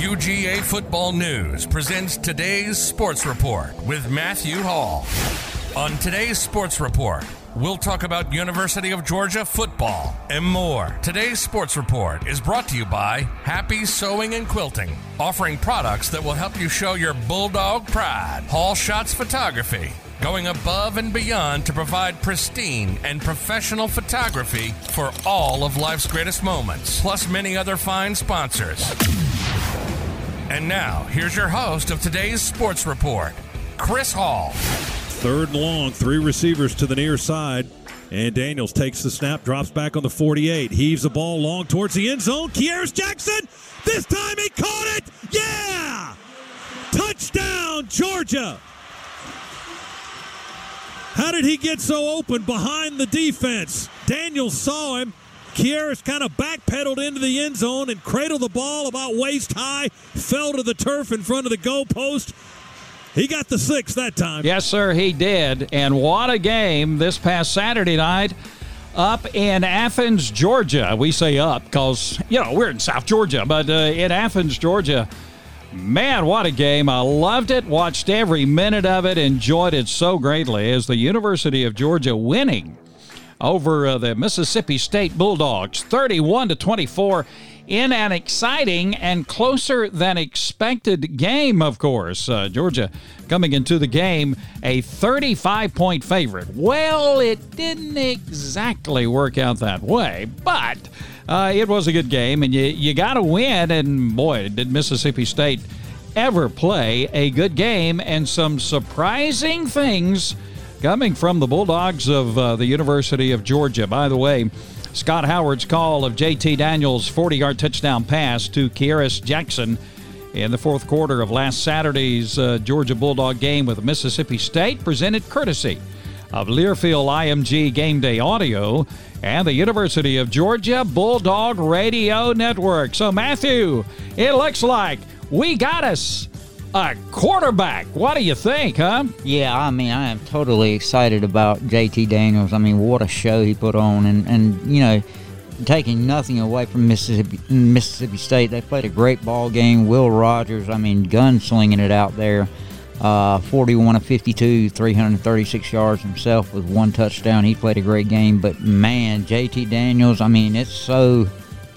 UGA Football News presents today's Sports Report with Matthew Hall. On today's Sports Report, we'll talk about University of Georgia football and more. Today's Sports Report is brought to you by Happy Sewing and Quilting, offering products that will help you show your bulldog pride. Hall Shots Photography, going above and beyond to provide pristine and professional photography for all of life's greatest moments, plus many other fine sponsors. And now, here's your host of today's Sports Report, Chris Hall. Third and long, three receivers to the near side. And Daniels takes the snap, drops back on the 48, heaves the ball long towards the end zone. Kearis Jackson, this time he caught it! Yeah! Touchdown, Georgia! How did he get so open behind the defense? Daniels saw him. Kearis kind of backpedaled into the end zone and cradled the ball about waist high, fell to the turf in front of the goalpost. He got the six that time. Yes, sir, he did. And what a game this past Saturday night up in Athens, Georgia. We say up because, you know, we're in South Georgia, but uh, in Athens, Georgia. Man, what a game. I loved it, watched every minute of it, enjoyed it so greatly as the University of Georgia winning over uh, the Mississippi State Bulldogs 31 to 24 in an exciting and closer than expected game, of course. Uh, Georgia coming into the game a 35 point favorite. Well, it didn't exactly work out that way, but uh, it was a good game, and you, you got to win. And boy, did Mississippi State ever play a good game and some surprising things coming from the Bulldogs of uh, the University of Georgia. By the way, Scott Howard's call of JT Daniels' 40 yard touchdown pass to Kearis Jackson in the fourth quarter of last Saturday's uh, Georgia Bulldog game with Mississippi State, presented courtesy of Learfield IMG Game Day Audio and the University of Georgia Bulldog Radio Network. So, Matthew, it looks like we got us a quarterback. What do you think, huh? Yeah, I mean, I am totally excited about JT Daniels. I mean, what a show he put on, and and you know, taking nothing away from Mississippi Mississippi State, they played a great ball game. Will Rogers, I mean, gunslinging it out there. Uh, 41 of 52, 336 yards himself with one touchdown. He played a great game, but man, JT Daniels, I mean, it's so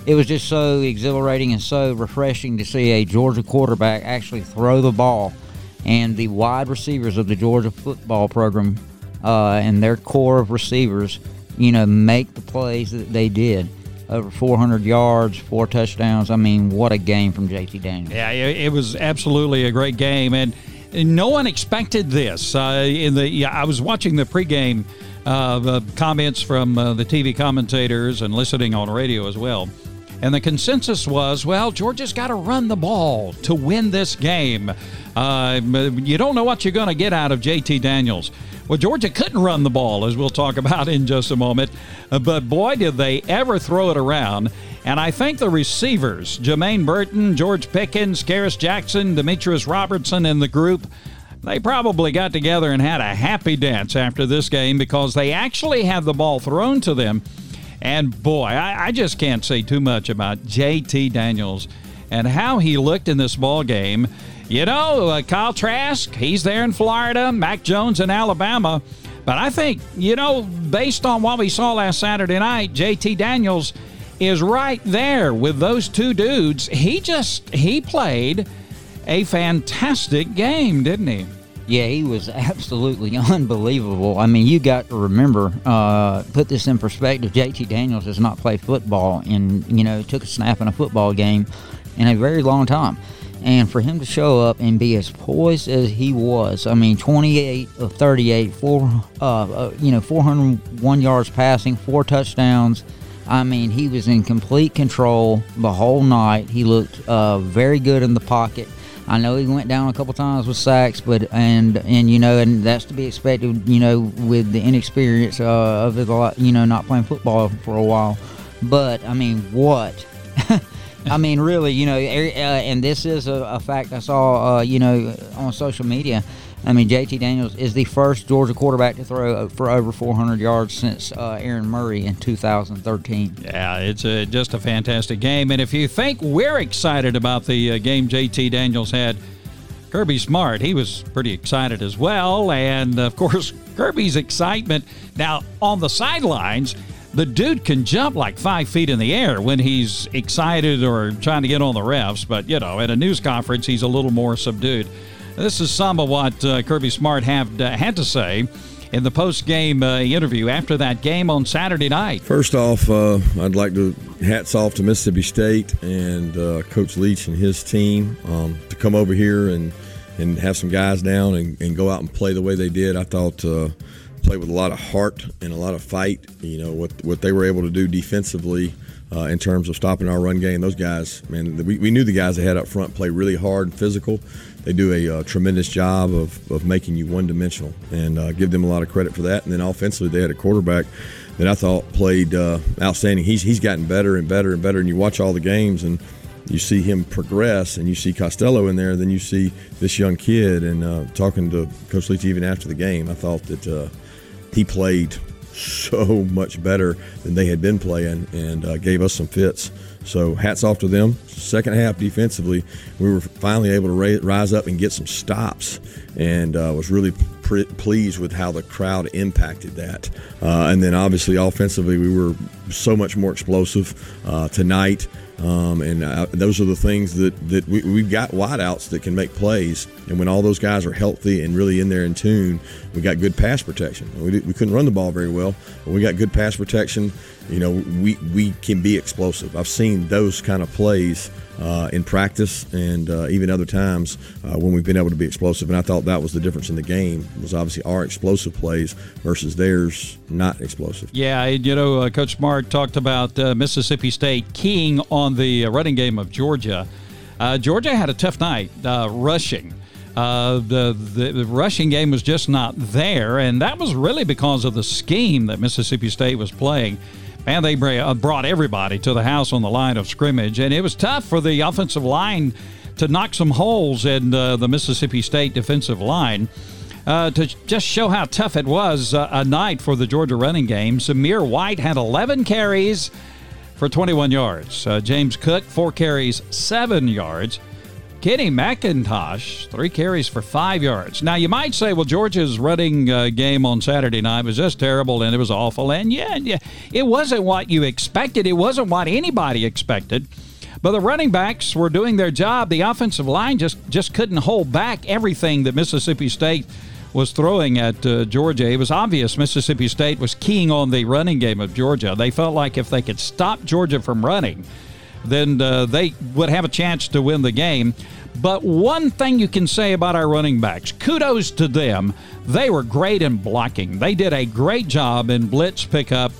it was just so exhilarating and so refreshing to see a Georgia quarterback actually throw the ball. And the wide receivers of the Georgia football program uh, and their core of receivers, you know, make the plays that they did. Over 400 yards, four touchdowns. I mean, what a game from JT Daniels. Yeah, it was absolutely a great game. And no one expected this. Uh, in the yeah, I was watching the pregame uh, comments from uh, the TV commentators and listening on radio as well. And the consensus was, well, Georgia's got to run the ball to win this game. Uh, you don't know what you're going to get out of JT Daniels. Well, Georgia couldn't run the ball, as we'll talk about in just a moment. Uh, but boy, did they ever throw it around. And I think the receivers, Jermaine Burton, George Pickens, Kearis Jackson, Demetrius Robertson, and the group, they probably got together and had a happy dance after this game because they actually had the ball thrown to them and boy, I, I just can't say too much about JT Daniels and how he looked in this ball game. You know, uh, Kyle Trask, he's there in Florida, Mac Jones in Alabama. But I think, you know, based on what we saw last Saturday night, JT Daniels is right there with those two dudes. He just, he played a fantastic game, didn't he? Yeah, he was absolutely unbelievable. I mean, you got to remember, uh, put this in perspective. JT Daniels has not played football and, you know, took a snap in a football game in a very long time. And for him to show up and be as poised as he was, I mean, 28 of 38, four, uh, uh, you know, 401 yards passing, four touchdowns. I mean, he was in complete control the whole night. He looked uh, very good in the pocket. I know he went down a couple times with sacks, but and and you know, and that's to be expected. You know, with the inexperience uh, of it, you know, not playing football for a while. But I mean, what I mean, really, you know, uh, and this is a, a fact I saw, uh, you know, on social media. I mean, JT Daniels is the first Georgia quarterback to throw for over 400 yards since uh, Aaron Murray in 2013. Yeah, it's a, just a fantastic game. And if you think we're excited about the uh, game JT Daniels had, Kirby Smart, he was pretty excited as well. And of course, Kirby's excitement. Now, on the sidelines, the dude can jump like five feet in the air when he's excited or trying to get on the refs. But, you know, at a news conference, he's a little more subdued. This is of what uh, Kirby Smart have, uh, had to say in the post game uh, interview after that game on Saturday night. First off, uh, I'd like to hats off to Mississippi State and uh, Coach Leach and his team um, to come over here and, and have some guys down and, and, go out and play the way they did. I thought uh, play with a lot of heart and a lot of fight. You know what what they were able to do defensively. Uh, in terms of stopping our run game. Those guys, man, we, we knew the guys they had up front play really hard and physical they do a uh, tremendous job of, of making you one dimensional and uh, give them a lot of credit for that. And then offensively, they had a quarterback that I thought played uh, outstanding. He's, he's gotten better and better and better. And you watch all the games and you see him progress and you see Costello in there, then you see this young kid. And uh, talking to Coach Leach even after the game, I thought that uh, he played so much better than they had been playing and uh, gave us some fits. So hats off to them. Second half defensively, we were finally able to rise up and get some stops, and uh, was really pleased with how the crowd impacted that. Uh, and then obviously offensively, we were so much more explosive uh, tonight. Um, and uh, those are the things that, that we, we've got wideouts that can make plays. And when all those guys are healthy and really in there in tune, we got good pass protection. We, we couldn't run the ball very well, but we got good pass protection. You know, we, we can be explosive. I've seen those kind of plays uh, in practice and uh, even other times uh, when we've been able to be explosive. And I thought that was the difference in the game was obviously our explosive plays versus theirs not explosive. Yeah, you know, uh, Coach Smart talked about uh, Mississippi State keying on the uh, running game of Georgia. Georgia had a tough night rushing. Uh, the, the, the rushing game was just not there, and that was really because of the scheme that Mississippi State was playing. Man, they uh, brought everybody to the house on the line of scrimmage, and it was tough for the offensive line to knock some holes in uh, the Mississippi State defensive line. Uh, to just show how tough it was uh, a night for the Georgia running game, Zamir White had 11 carries for 21 yards. Uh, James Cook, four carries, seven yards. Kenny McIntosh, three carries for five yards. Now, you might say, well, Georgia's running uh, game on Saturday night was just terrible and it was awful. And yeah, yeah, it wasn't what you expected, it wasn't what anybody expected. But the running backs were doing their job. The offensive line just, just couldn't hold back everything that Mississippi State was throwing at uh, Georgia. It was obvious Mississippi State was keying on the running game of Georgia. They felt like if they could stop Georgia from running, then uh, they would have a chance to win the game. But one thing you can say about our running backs kudos to them. They were great in blocking, they did a great job in blitz pickup.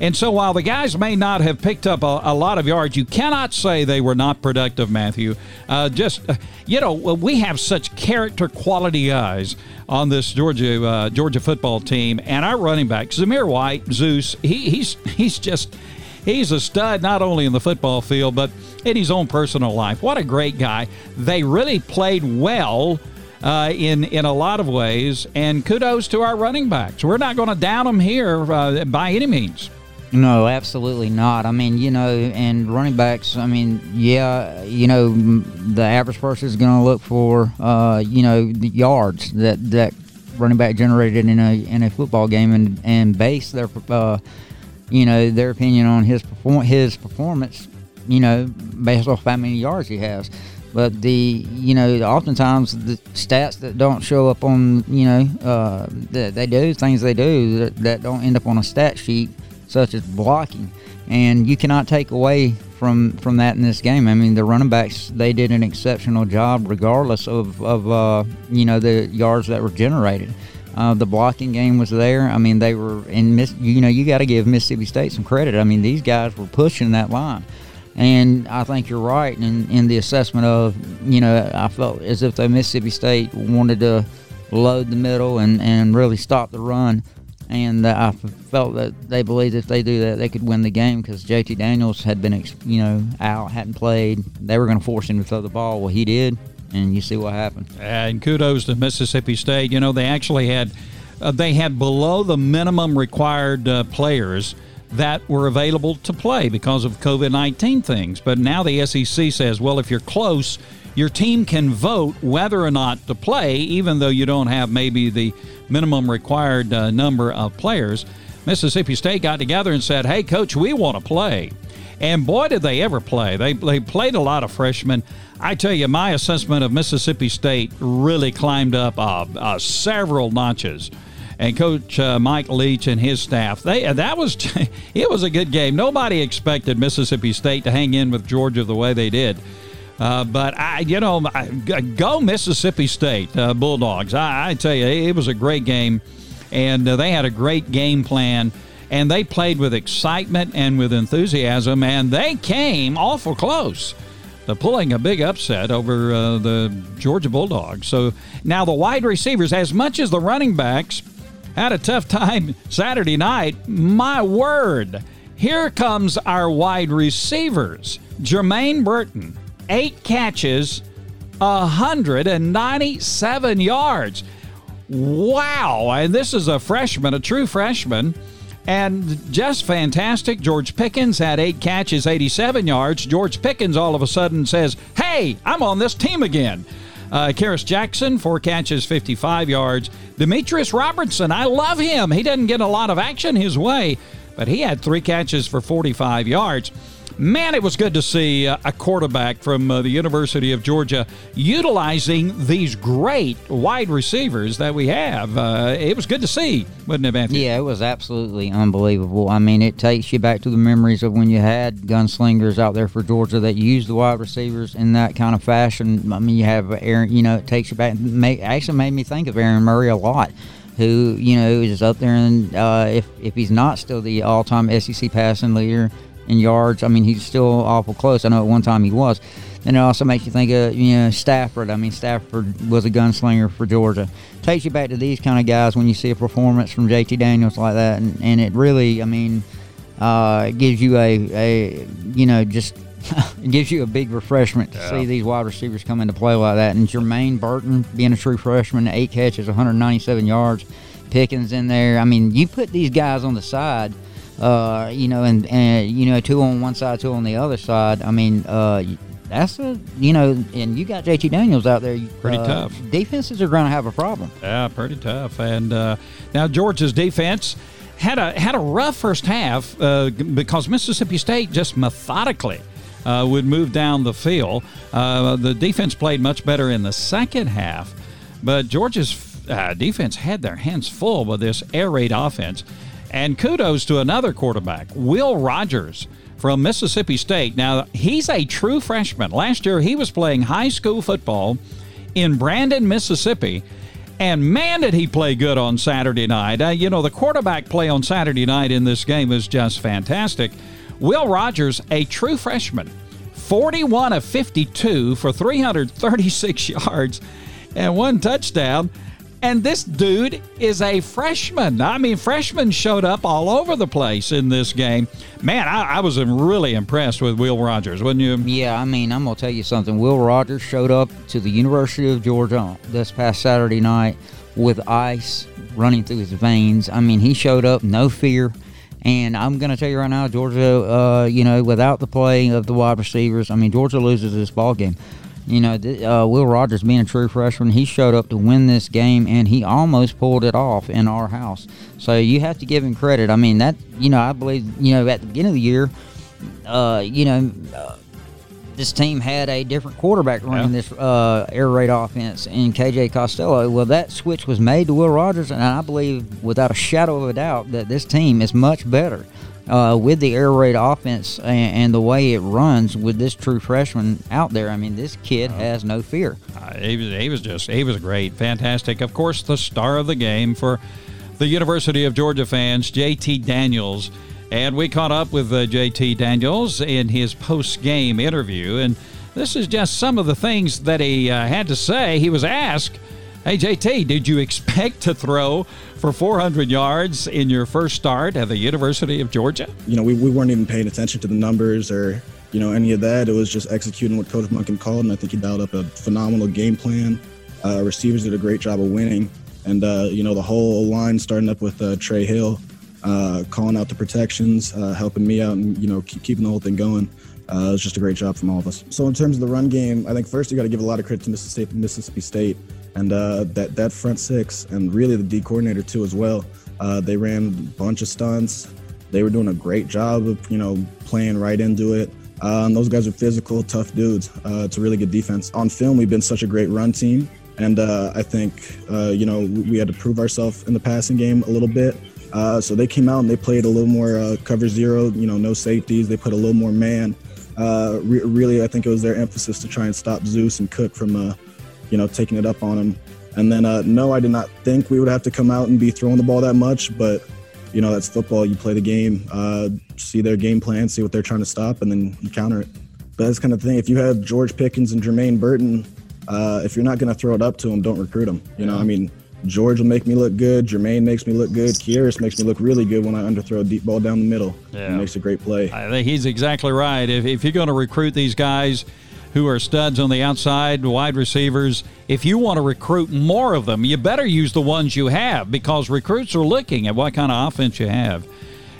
And so while the guys may not have picked up a, a lot of yards, you cannot say they were not productive, Matthew. Uh, just, uh, you know, we have such character quality guys on this Georgia uh, Georgia football team, and our running back, Zamir White, Zeus, he, he's, he's just He's a stud not only in the football field, but in his own personal life. What a great guy. They really played well. Uh, in in a lot of ways, and kudos to our running backs. We're not going to down them here uh, by any means. No, absolutely not. I mean, you know, and running backs. I mean, yeah, you know, the average person is going to look for, uh, you know, yards that that running back generated in a in a football game, and and base their uh, you know, their opinion on his perform his performance, you know, based off how many yards he has. But the you know, oftentimes the stats that don't show up on you know uh, that they do things they do that, that don't end up on a stat sheet, such as blocking, and you cannot take away from from that in this game. I mean, the running backs they did an exceptional job, regardless of of uh, you know the yards that were generated. Uh, the blocking game was there. I mean, they were in Miss. You know, you got to give Mississippi State some credit. I mean, these guys were pushing that line, and I think you're right in in the assessment of you know I felt as if the Mississippi State wanted to load the middle and and really stop the run. and uh, I felt that they believed if they do that, they could win the game because JT Daniels had been, you know, out, hadn't played. They were going to force him to throw the ball. Well, he did, and you see what happened. And kudos to Mississippi State. You know, they actually had uh, they had below the minimum required uh, players that were available to play because of COVID 19 things. But now the SEC says, well, if you're close, your team can vote whether or not to play, even though you don't have maybe the minimum required uh, number of players. Mississippi State got together and said, hey, coach, we want to play. And boy, did they ever play. They, they played a lot of freshmen. I tell you, my assessment of Mississippi State really climbed up uh, uh, several notches and Coach uh, Mike Leach and his staff. They that was it was a good game. Nobody expected Mississippi State to hang in with Georgia the way they did. Uh, but I, you know, go Mississippi State uh, Bulldogs. I, I, tell you, it was a great game, and uh, they had a great game plan, and they played with excitement and with enthusiasm, and they came awful close to pulling a big upset over uh, the Georgia Bulldogs. So now the wide receivers, as much as the running backs had a tough time Saturday night. My word. Here comes our wide receivers. Jermaine Burton, eight catches, 197 yards. Wow. And this is a freshman, a true freshman. And just fantastic. George Pickens had eight catches, 87 yards. George Pickens all of a sudden says, Hey, I'm on this team again. Uh, Kearis Jackson, four catches, 55 yards. Demetrius Robertson, I love him. He doesn't get a lot of action his way, but he had three catches for 45 yards. Man, it was good to see a quarterback from uh, the University of Georgia utilizing these great wide receivers that we have. Uh, it was good to see, wasn't it, Matthew? Yeah, it was absolutely unbelievable. I mean, it takes you back to the memories of when you had gunslingers out there for Georgia that used the wide receivers in that kind of fashion. I mean, you have Aaron, you know, it takes you back. actually made me think of Aaron Murray a lot who you know is up there and uh, if if he's not still the all-time SEC passing leader in yards. I mean, he's still awful close. I know at one time he was. And it also makes you think of you know Stafford. I mean, Stafford was a gunslinger for Georgia. Takes you back to these kind of guys when you see a performance from JT Daniels like that, and, and it really, I mean, uh, it gives you a, a you know just it gives you a big refreshment to yeah. see these wide receivers come into play like that. And Jermaine Burton being a true freshman, eight catches, 197 yards. Pickens in there. I mean, you put these guys on the side uh, you know, and, and you know, two on one side, two on the other side. I mean, uh, that's a you know, and you got JT Daniels out there. Pretty uh, tough. Defenses are going to have a problem. Yeah, pretty tough. And uh, now Georgia's defense had a had a rough first half uh, because Mississippi State just methodically. Uh, would move down the field. Uh, the defense played much better in the second half, but Georgia's uh, defense had their hands full with this air raid offense. And kudos to another quarterback, Will Rogers from Mississippi State. Now, he's a true freshman. Last year, he was playing high school football in Brandon, Mississippi. And man, did he play good on Saturday night. Uh, you know, the quarterback play on Saturday night in this game was just fantastic. Will Rogers, a true freshman, 41 of 52 for 336 yards and one touchdown. And this dude is a freshman. I mean, freshmen showed up all over the place in this game. Man, I, I was really impressed with Will Rogers, wasn't you? Yeah, I mean, I'm going to tell you something. Will Rogers showed up to the University of Georgia this past Saturday night with ice running through his veins. I mean, he showed up, no fear. And I'm going to tell you right now, Georgia, uh, you know, without the play of the wide receivers, I mean, Georgia loses this ball game. You know, uh, Will Rogers being a true freshman, he showed up to win this game, and he almost pulled it off in our house. So you have to give him credit. I mean, that you know, I believe you know at the beginning of the year, uh, you know. Uh, this team had a different quarterback running yeah. this uh, air raid offense in KJ Costello. Well, that switch was made to Will Rogers, and I believe, without a shadow of a doubt, that this team is much better uh, with the air raid offense and, and, the way it runs with this true freshman out there. I mean, this kid uh, has no fear. Uh, he, was, he was just he was great, fantastic. Of course, the star of the game for the University of Georgia fans, JT Daniels. And we caught up with uh, JT Daniels in his post game interview. And this is just some of the things that he uh, had to say. He was asked Hey, JT, did you expect to throw for 400 yards in your first start at the University of Georgia? You know, we, we weren't even paying attention to the numbers or, you know, any of that. It was just executing what Coach Monken called, and I think he dialed up a phenomenal game plan. Uh, receivers did a great job of winning. And, uh, you know, the whole line starting up with uh, Trey Hill, uh, calling out the protections, uh, helping me out, and, you know, keep, keeping the whole thing going. Uh, it was just a great job from all of us. So, in terms of the run game, I think first you got to give a lot of credit to Mississippi State and uh, that that front six and really the D coordinator too as well. Uh, they ran a bunch of stunts. They were doing a great job of you know playing right into it. Uh, and those guys are physical, tough dudes. Uh, it's a really good defense. On film, we've been such a great run team, and uh, I think uh, you know we had to prove ourselves in the passing game a little bit. so they came out and they played a little more cover zero. You know, no safeties. They put a little more man. Re- really, I think it was their emphasis to try and stop Zeus and Cook from you know, taking it up on him. And then, uh, no, I did not think we would have to come out and be throwing the ball that much, but you know, that's football. You play the game, uh, see their game plan, see what they're trying to stop, and then you counter it. But that's kind of the thing. If you have George Pickens and Jermaine Burton, uh, if you're not going to throw it up to them, don't recruit them. You know, I mean, George will make me look good. Jermaine makes me look good. Kearis makes me look really good when I underthrow a deep ball down the middle. Yeah. He makes a great play. I think he's exactly right. If, if you're going to recruit these guys – who are studs on the outside, wide receivers. If you want to recruit more of them, you better use the ones you have because recruits are looking at what kind of offense you have.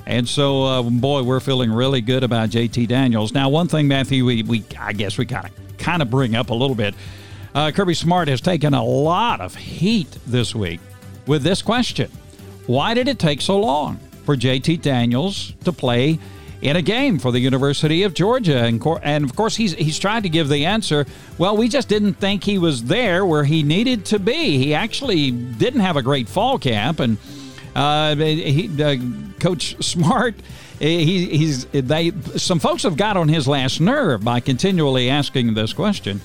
And so, uh, boy, we're feeling really good about JT Daniels. Now, one thing, Matthew, we, we I guess we kind of kind of bring up a little bit. Uh, Kirby Smart has taken a lot of heat this week with this question: Why did it take so long for JT Daniels to play in a game for the University of Georgia. And, and of course, he's, he's tried to give the answer well, we just didn't think he was there where he needed to be. He actually didn't have a great fall camp. And uh, he, uh, Coach Smart. He, he's they some folks have got on his last nerve by continually asking this question.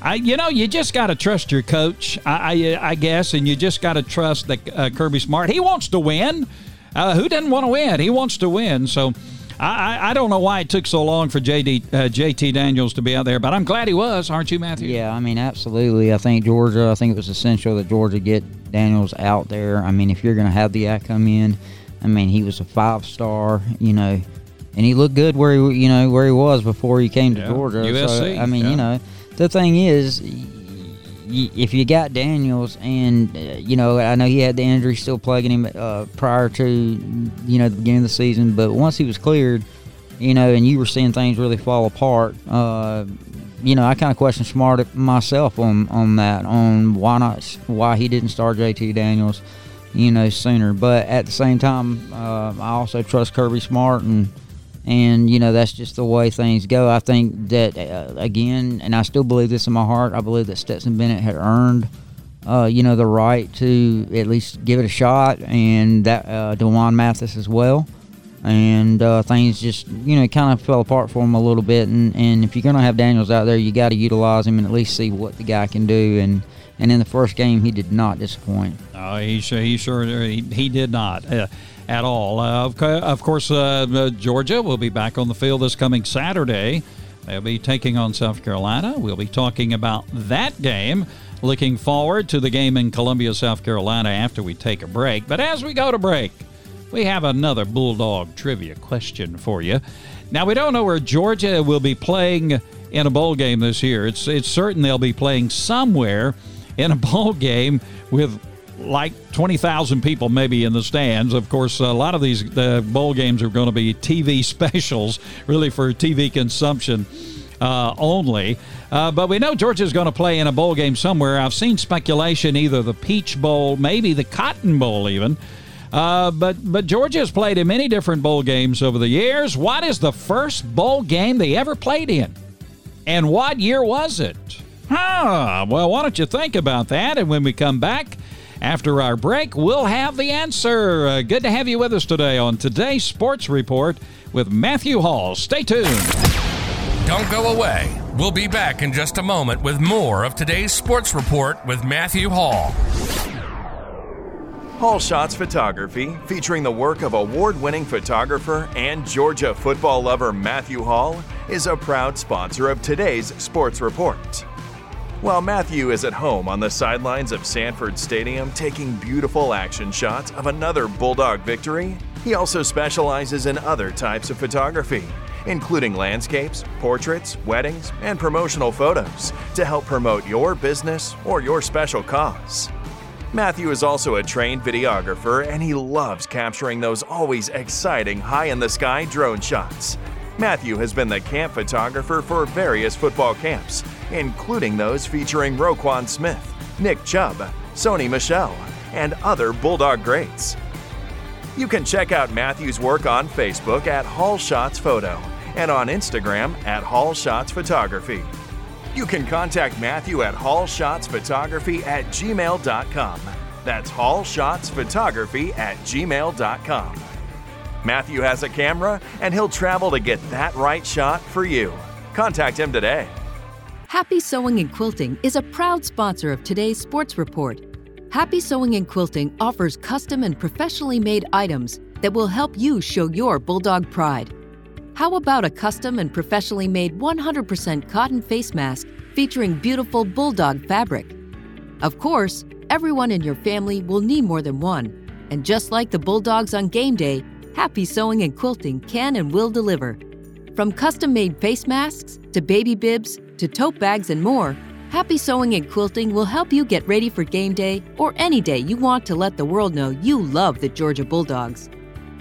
I, you know, you just got to trust your coach, I, I, I, guess, and you just got to trust that uh, Kirby Smart. He wants to win. Uh, who doesn't want to win? He wants to win. So I, I don't know why it took so long for JD, uh, JT Daniels to be out there, but I'm glad he was, aren't you, Matthew? Yeah, I mean, absolutely. I think Georgia, I think it was essential that Georgia get Daniels out there. I mean, if you're going to have the guy come in, I mean, he was a five star, you know, and he looked good where he, you know, where he was before he came to yeah. Georgia. USC. So, I mean, yeah. you know, the thing is, if you got Daniels and uh, you know I know he had the injury still plaguing him uh, prior to you know the beginning of the season, but once he was cleared, you know, and you were seeing things really fall apart, uh, you know I kind of questioned Smart myself on on that on why not why he didn't start JT Daniels, you know, sooner. But at the same time, uh, I also trust Kirby Smart and and you know that's just the way things go. I think that uh, again, and I still believe this in my heart. I believe that Stetson Bennett had earned, uh, you know, the right to at least give it a shot, and that uh, D'Wan Mathis as well. And uh, things just you know kind of fell apart for him a little bit. And, and if you're gonna have Daniels out there, you got to utilize him and at least see what the guy can do. And and in the first game, he did not disappoint. Oh, he sure he sure he, he did not. At all. Uh, of, of, course, uh, Georgia will be back on the field this coming Saturday. They'll be taking on South Carolina. We'll be talking about that game. Looking forward to the game in Columbia, South Carolina after we take a break. But as we go to break, we have another Bulldog trivia question for you. Now, we don't know where Georgia will be playing in a bowl game this year. It's, it's certain they'll be playing somewhere in a bowl game with like 20,000 people maybe in the stands. Of course, a lot of these the bowl games are going to be TV specials, really for TV consumption uh, only. Uh, but we know Georgia's going to play in a bowl game somewhere. I've seen speculation either the Peach Bowl, maybe the Cotton Bowl, even. Uh, but but has played in many different bowl games over the years. What is the first bowl game they ever played in, and what year was it? Huh. Well, why don't you think about that? And when we come back, after our break, we'll have the answer. Uh, good to have you with us today on today's Sports Report with Matthew Hall. Stay tuned. Don't go away. We'll be back in just a moment with more of today's Sports Report with Matthew Hall. Hall Shots Photography, featuring the work of award winning photographer and Georgia football lover Matthew Hall, is a proud sponsor of today's Sports Report. While Matthew is at home on the sidelines of Sanford Stadium taking beautiful action shots of another Bulldog victory, he also specializes in other types of photography, including landscapes, portraits, weddings, and promotional photos to help promote your business or your special cause. Matthew is also a trained videographer and he loves capturing those always exciting high in the sky drone shots. Matthew has been the camp photographer for various football camps, including those featuring Roquan Smith, Nick Chubb, Sony Michel, and other Bulldog greats. You can check out Matthew's work on Facebook at Hall Shots Photo and on Instagram at Hall Shots Photography. You can contact Matthew at hallshotsphotography at gmail.com. That's hallshotsphotography at gmail.com. Matthew has a camera and he'll travel to get that right shot for you. Contact him today. Happy Sewing and Quilting is a proud sponsor of today's Sports Report. Happy Sewing and Quilting offers custom and professionally made items that will help you show your Bulldog pride. How about a custom and professionally made 100% cotton face mask featuring beautiful Bulldog fabric? Of course, everyone in your family will need more than one. And just like the Bulldogs on game day, Happy Sewing and Quilting can and will deliver. From custom made face masks to baby bibs to tote bags and more, Happy Sewing and Quilting will help you get ready for game day or any day you want to let the world know you love the Georgia Bulldogs.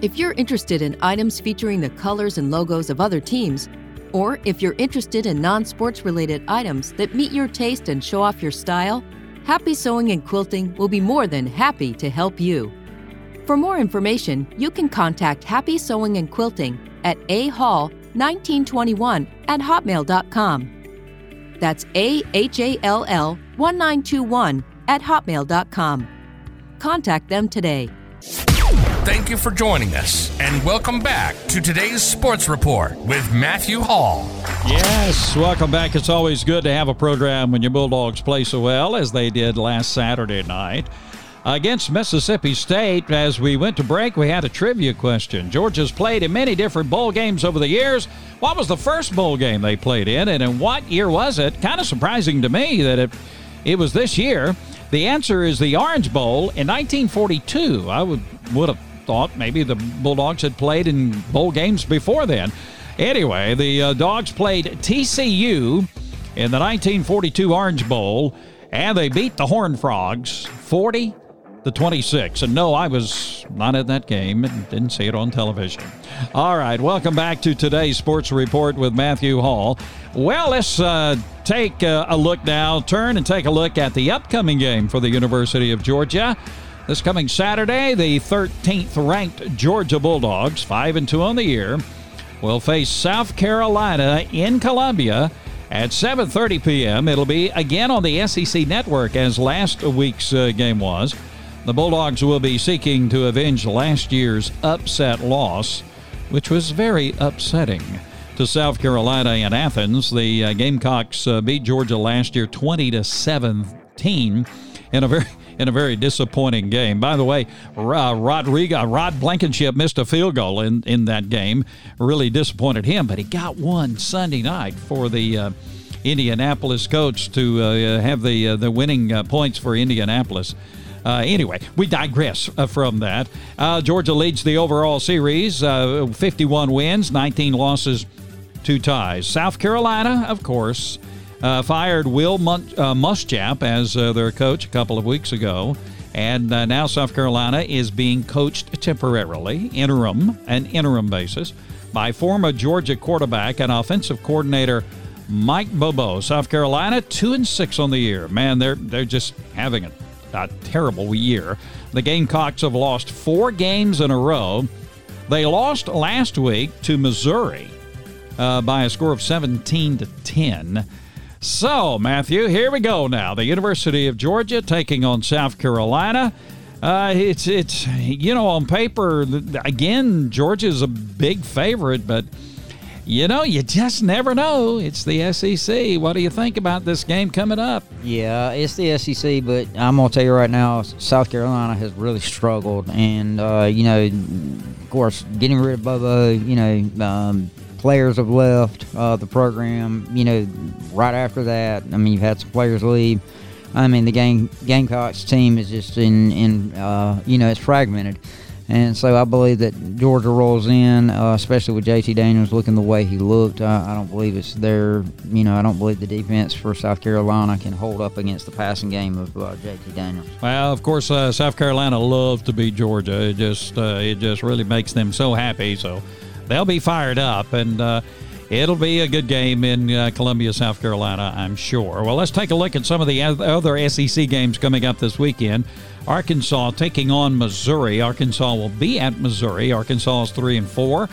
If you're interested in items featuring the colors and logos of other teams, or if you're interested in non sports related items that meet your taste and show off your style, Happy Sewing and Quilting will be more than happy to help you. For more information, you can contact Happy Sewing and Quilting at A Hall 1921 at hotmail.com. That's A H A L L 1921 at hotmail.com. Contact them today. Thank you for joining us, and welcome back to today's Sports Report with Matthew Hall. Yes, welcome back. It's always good to have a program when your Bulldogs play so well as they did last Saturday night against Mississippi State. As we went to break, we had a trivia question. Georgia's played in many different bowl games over the years. What was the first bowl game they played in, and in what year was it? Kind of surprising to me that it it was this year. The answer is the Orange Bowl in 1942. I would would have thought maybe the Bulldogs had played in bowl games before then. Anyway, the uh, Dogs played TCU in the 1942 Orange Bowl, and they beat the Horned Frogs 40 the 26. And no, I was not at that game and didn't see it on television. All right, welcome back to today's Sports Report with Matthew Hall. Well, let's uh, take uh, a look now, turn and take a look at the upcoming game for the University of Georgia. This coming Saturday, the 13th ranked Georgia Bulldogs, 5 and 2 on the year, will face South Carolina in Columbia at 7:30 p.m. It'll be again on the SEC network as last week's uh, game was. The Bulldogs will be seeking to avenge last year's upset loss, which was very upsetting to South Carolina in Athens. The uh, Gamecocks uh, beat Georgia last year 20 to 17 in a very in a very disappointing game. By the way, uh, Rodrigo, Rod Blankenship missed a field goal in, in that game. Really disappointed him, but he got one Sunday night for the uh, Indianapolis coach to uh, have the uh, the winning uh, points for Indianapolis. Uh, anyway, we digress uh, from that. Uh, Georgia leads the overall series, uh, 51 wins, 19 losses, two ties. South Carolina, of course, uh, fired Will Mun- uh, Muschamp as their coach a couple of weeks ago. And now South Carolina is being coached temporarily, interim, an interim basis, by former Georgia quarterback and offensive coordinator Mike Bobo. South Carolina two and six on the year. Man, they're they're just having it a terrible year. The Gamecocks have lost four games in a row. They lost last week to Missouri uh, by a score of 17 to 10. So, Matthew, here we go now. The University of Georgia taking on South Carolina. Uh, it's it's you know on paper again Georgia's a big favorite, but you know, you just never know. It's the SEC. What do you think about this game coming up? Yeah, it's the SEC, but I'm gonna tell you right now, South Carolina has really struggled, and uh, you know, of course, getting rid of Bobo, you know, um, players have left uh, the program. You know, right after that, I mean, you've had some players leave. I mean, the game Gamecocks team is just in in uh, you know it's fragmented. And so I believe that Georgia rolls in, uh, especially with JT Daniels looking the way he looked. I, I don't believe it's there. You know, I don't believe the defense for South Carolina can hold up against the passing game of uh, JT Daniels. Well, of course, uh, South Carolina loves to beat Georgia. It just uh, it just really makes them so happy. So they'll be fired up and. Uh, it'll be a good game in uh, Columbia, South Carolina, I'm sure. Well, let's take a look at some of the other SEC games coming up this weekend. Arkansas taking on Missouri. Arkansas will be at Missouri. Arkansas is three and four.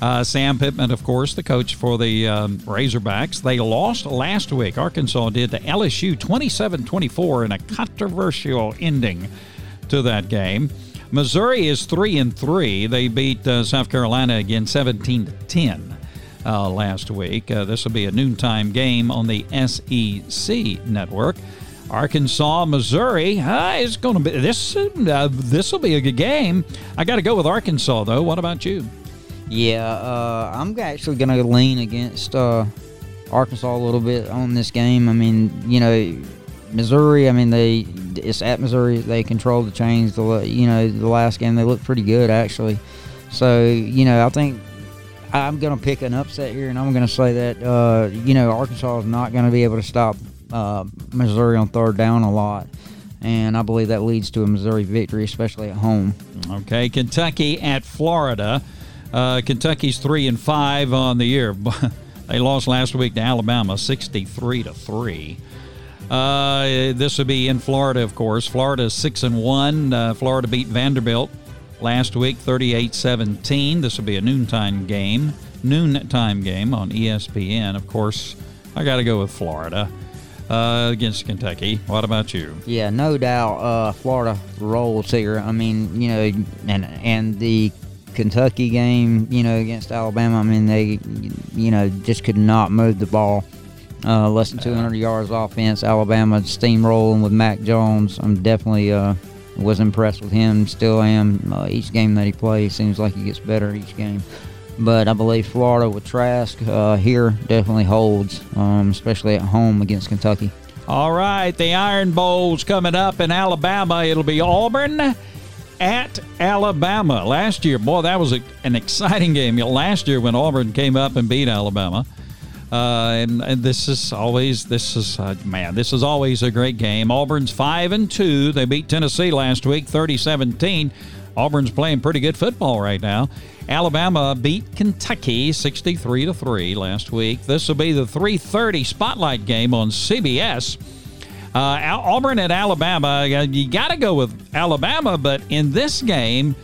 Uh, Sam Pittman, of course, the coach for the um, Razorbacks. They lost last week. Arkansas did to LSU 27 24 in a controversial ending to that game. Missouri is 3 and 3. They beat uh, South Carolina again 17 to 10 uh, last week. Uh, this will be a noontime game on the SEC network. Arkansas, Missouri. Uh, it's going to be this. Uh, this will be a good game. I got to go with Arkansas though. What about you? Yeah, uh, I'm actually going to lean against uh, Arkansas a little bit on this game. I mean, you know, Missouri. I mean, they it's at Missouri. They controlled the chains. The you know the last game they looked pretty good actually. So you know, I think I'm going to pick an upset here, and I'm going to say that uh, you know Arkansas is not going to be able to stop uh, Missouri on third down a lot. And I believe that leads to a Missouri victory, especially at home. Okay, Kentucky at Florida. Uh, Kentucky's three and five on the year. they lost last week to Alabama, sixty-three to three. Uh, this would be in Florida, of course. Florida is six and one. Uh, Florida beat Vanderbilt last week, 38-17. This will be a noontime game, noontime game on ESPN. Of course, I got to go with Florida uh, against Kentucky. What about you? Yeah, no doubt. Uh, Florida rolls here. I mean, you know, and and the Kentucky game, you know, against Alabama. I mean, they, you know, just could not move the ball. Uh, less than 200 yards offense. Alabama steamrolling with Mac Jones. I'm definitely uh, was impressed with him. Still am. Uh, each game that he plays seems like he gets better each game. But I believe Florida with Trask uh, here definitely holds, um, especially at home against Kentucky. All right, the Iron Bowl's coming up in Alabama. It'll be Auburn at Alabama. Last year, boy, that was a, an exciting game. Last year when Auburn came up and beat Alabama. Uh, and, and, this is always this is uh, man this is always a great game auburn's 5 and 2 they beat tennessee last week 30-17 auburn's playing pretty good football right now Alabama beat Kentucky 63 to 3 last week. This will be the 3:30 spotlight game on CBS. Uh, Auburn at Alabama. You got to go with Alabama, but in this game,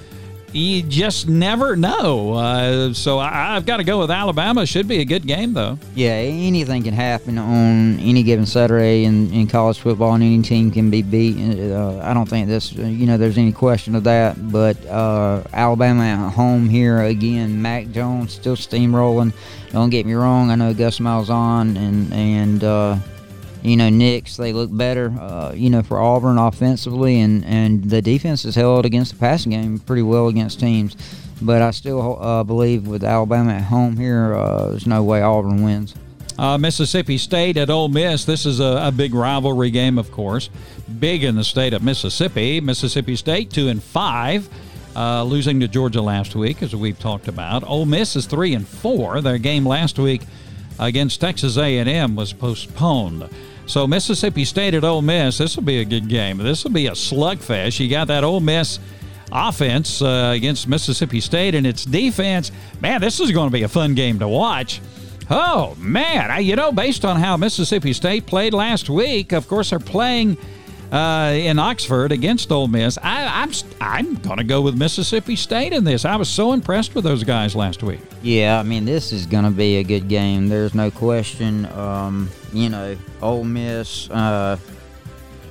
you just never know. Uh, so I, have got to go with Alabama. Should be a good game, though. Yeah, anything can happen on any given Saturday in, in college football, and any team can be beat. Uh, I don't think this, you know, there's any question of that. But uh, Alabama at home here again. Mac Jones still steamrolling. Don't get me wrong. I know Gus Malzahn and and uh, you know, Nix, they look better, uh, you know, for Auburn offensively, and, and the defense has held against the passing game pretty well against teams. But I still uh, believe with Alabama at home here, uh, there's no way Auburn wins. Uh, Mississippi State at Ole Miss. This is a, a, big rivalry game, of course. Big in the state of Mississippi. Mississippi State two and five, uh, losing to Georgia last week, as we've talked about. Ole Miss is three and four. Their game last week against Texas A&M was postponed. So Mississippi State at Ole Miss, this will be a good game. This will be a slugfest. You got that Ole Miss offense uh, against Mississippi State and its defense. Man, this is going to be a fun game to watch. Oh man, I, you know, based on how Mississippi State played last week, of course they're playing uh, in Oxford against Ole Miss. I, I'm I'm going to go with Mississippi State in this. I was so impressed with those guys last week. Yeah, I mean this is going to be a good game. There's no question. Um, you know, Ole Miss. Uh,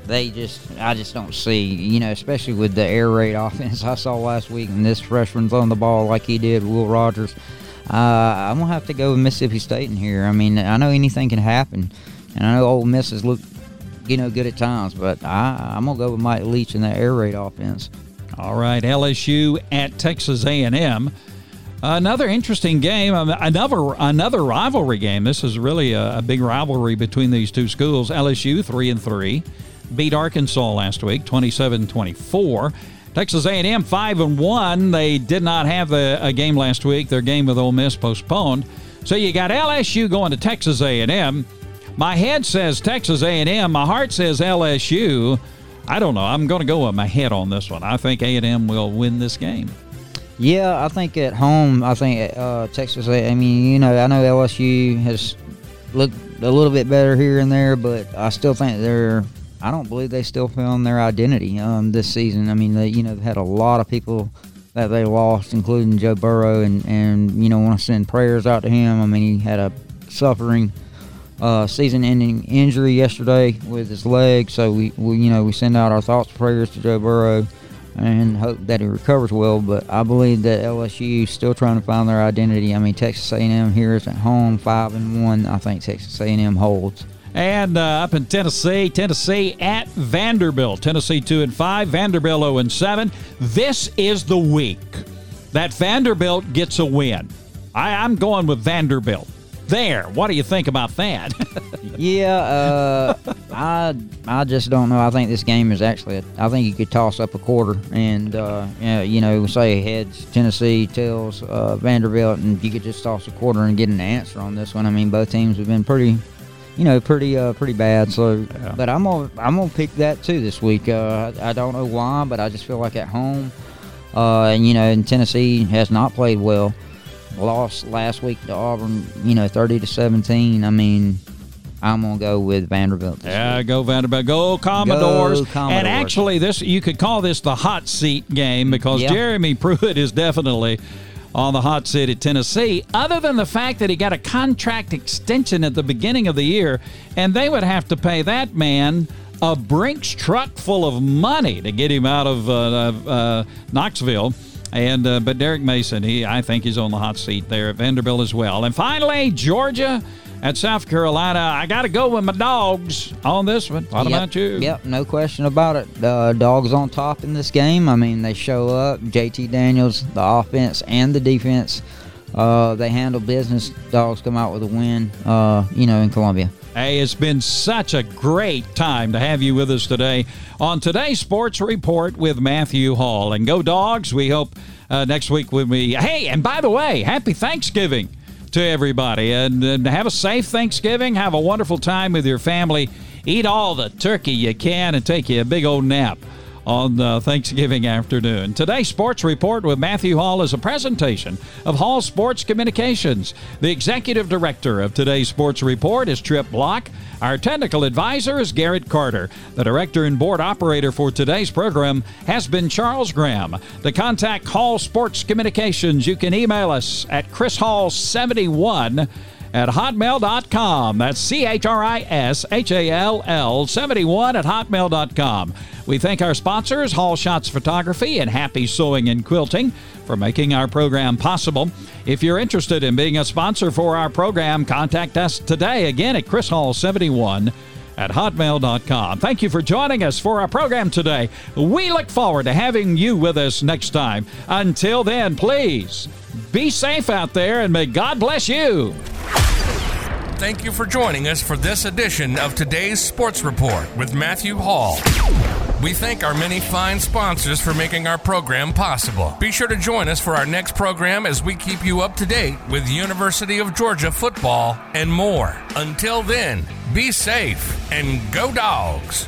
they just, I just don't see, you know, especially with the air raid offense I saw last week, and this freshman on the ball like he did, Will Rogers. Uh, I'm gonna have to go with Mississippi State in here. I mean, I know anything can happen, and I know Ole Miss has looked you know, good at times. But I, I'm gonna go with Mike Leach in that air raid offense. All right, LSU at Texas A&M. Another interesting game, um, another another rivalry game. This is really a, a, big rivalry between these two schools. LSU three and three, beat Arkansas last week, 27-24. Texas A&M five and one. They did not have a, a game last week. Their game with Ole Miss postponed. So you got LSU going to Texas A&M. My head says Texas A&M. My heart says LSU. I don't know. I'm going to go with my head on this one. I think A&M will win this game. Yeah, I think at home, I think uh, Texas. I mean, you know, I know LSU has looked a little bit better here and there, but I still think they're. I don't believe they still found their identity um, this season. I mean, they you know they had a lot of people that they lost, including Joe Burrow, and and you know want to send prayers out to him. I mean, he had a suffering uh, season-ending injury yesterday with his leg, so we, we you know we send out our thoughts and prayers to Joe Burrow and hope that he recovers well. But I believe that LSU is still trying to find their identity. I mean, Texas A&M here is at home, five and one. I think Texas A&M holds. And uh, up in Tennessee, Tennessee at Vanderbilt. Tennessee two and five, Vanderbilt zero and seven. This is the week that Vanderbilt gets a win. I, I'm going with Vanderbilt there. What do you think about that? yeah, uh, I I just don't know. I think this game is actually. A, I think you could toss up a quarter and uh, you know say heads Tennessee, tails uh, Vanderbilt, and you could just toss a quarter and get an answer on this one. I mean, both teams have been pretty. You know, pretty, uh, pretty bad. So, yeah. but I'm gonna, I'm gonna pick that too this week. Uh, I, I don't know why, but I just feel like at home, uh, and you know, and Tennessee has not played well lost last week to Auburn, you know, 30 to 17. I mean, I'm gonna go with Vanderbilt. yeah, week. go Vanderbilt. Go Commodores. Go Commodores. And actually, this you could call this the hot seat game because yep. Jeremy Pruitt is definitely on the hot seat at Tennessee. Other than the fact that he got a contract extension at the beginning of the year, and they would have to pay that man a Brinks truck full of money to get him out of uh, uh, Knoxville. And uh, but Derek Mason, he I think he's on the hot seat there at Vanderbilt as well. And finally, Georgia at South Carolina. I got to go with my dogs on this one. What yep, about you? Yep, no question about it. The uh, dogs on top in this game. I mean, they show up. JT Daniels, the offense and the defense. Uh, they handle business. Dogs come out with a win. Uh, you know, in Columbia. Hey, it's been such a great time to have you with us today on today's Sports Report with Matthew Hall. And go dogs. We hope uh, next week when we. Hey, and by the way, happy Thanksgiving to everybody. And, and have a safe Thanksgiving. Have a wonderful time with your family. Eat all the turkey you can and take you a big old nap on uh, Thanksgiving afternoon. Today's Sports Report with Matthew Hall is a presentation of Hall Sports Communications. The executive director of today's Sports Report is Trip Block. Our technical advisor is Garrett Carter. The director and board operator for today's program has been Charles Graham. To contact Hall Sports Communications, you can email us at chrishall71 at hotmail.com. That's C H R I S H A L L 71 at hotmail.com. We thank our sponsors, Hall Shots Photography and Happy Sewing and Quilting, for making our program possible. If you're interested in being a sponsor for our program, contact us today again at Chris Hall 71 at hotmail.com. Thank you for joining us for our program today. We look forward to having you with us next time. Until then, please be safe out there and may God bless you. Thank you for joining us for this edition of today's Sports Report with Matthew Hall. We thank our many fine sponsors for making our program possible. Be sure to join us for our next program as we keep you up to date with University of Georgia football and more. Until then, be safe and go dogs.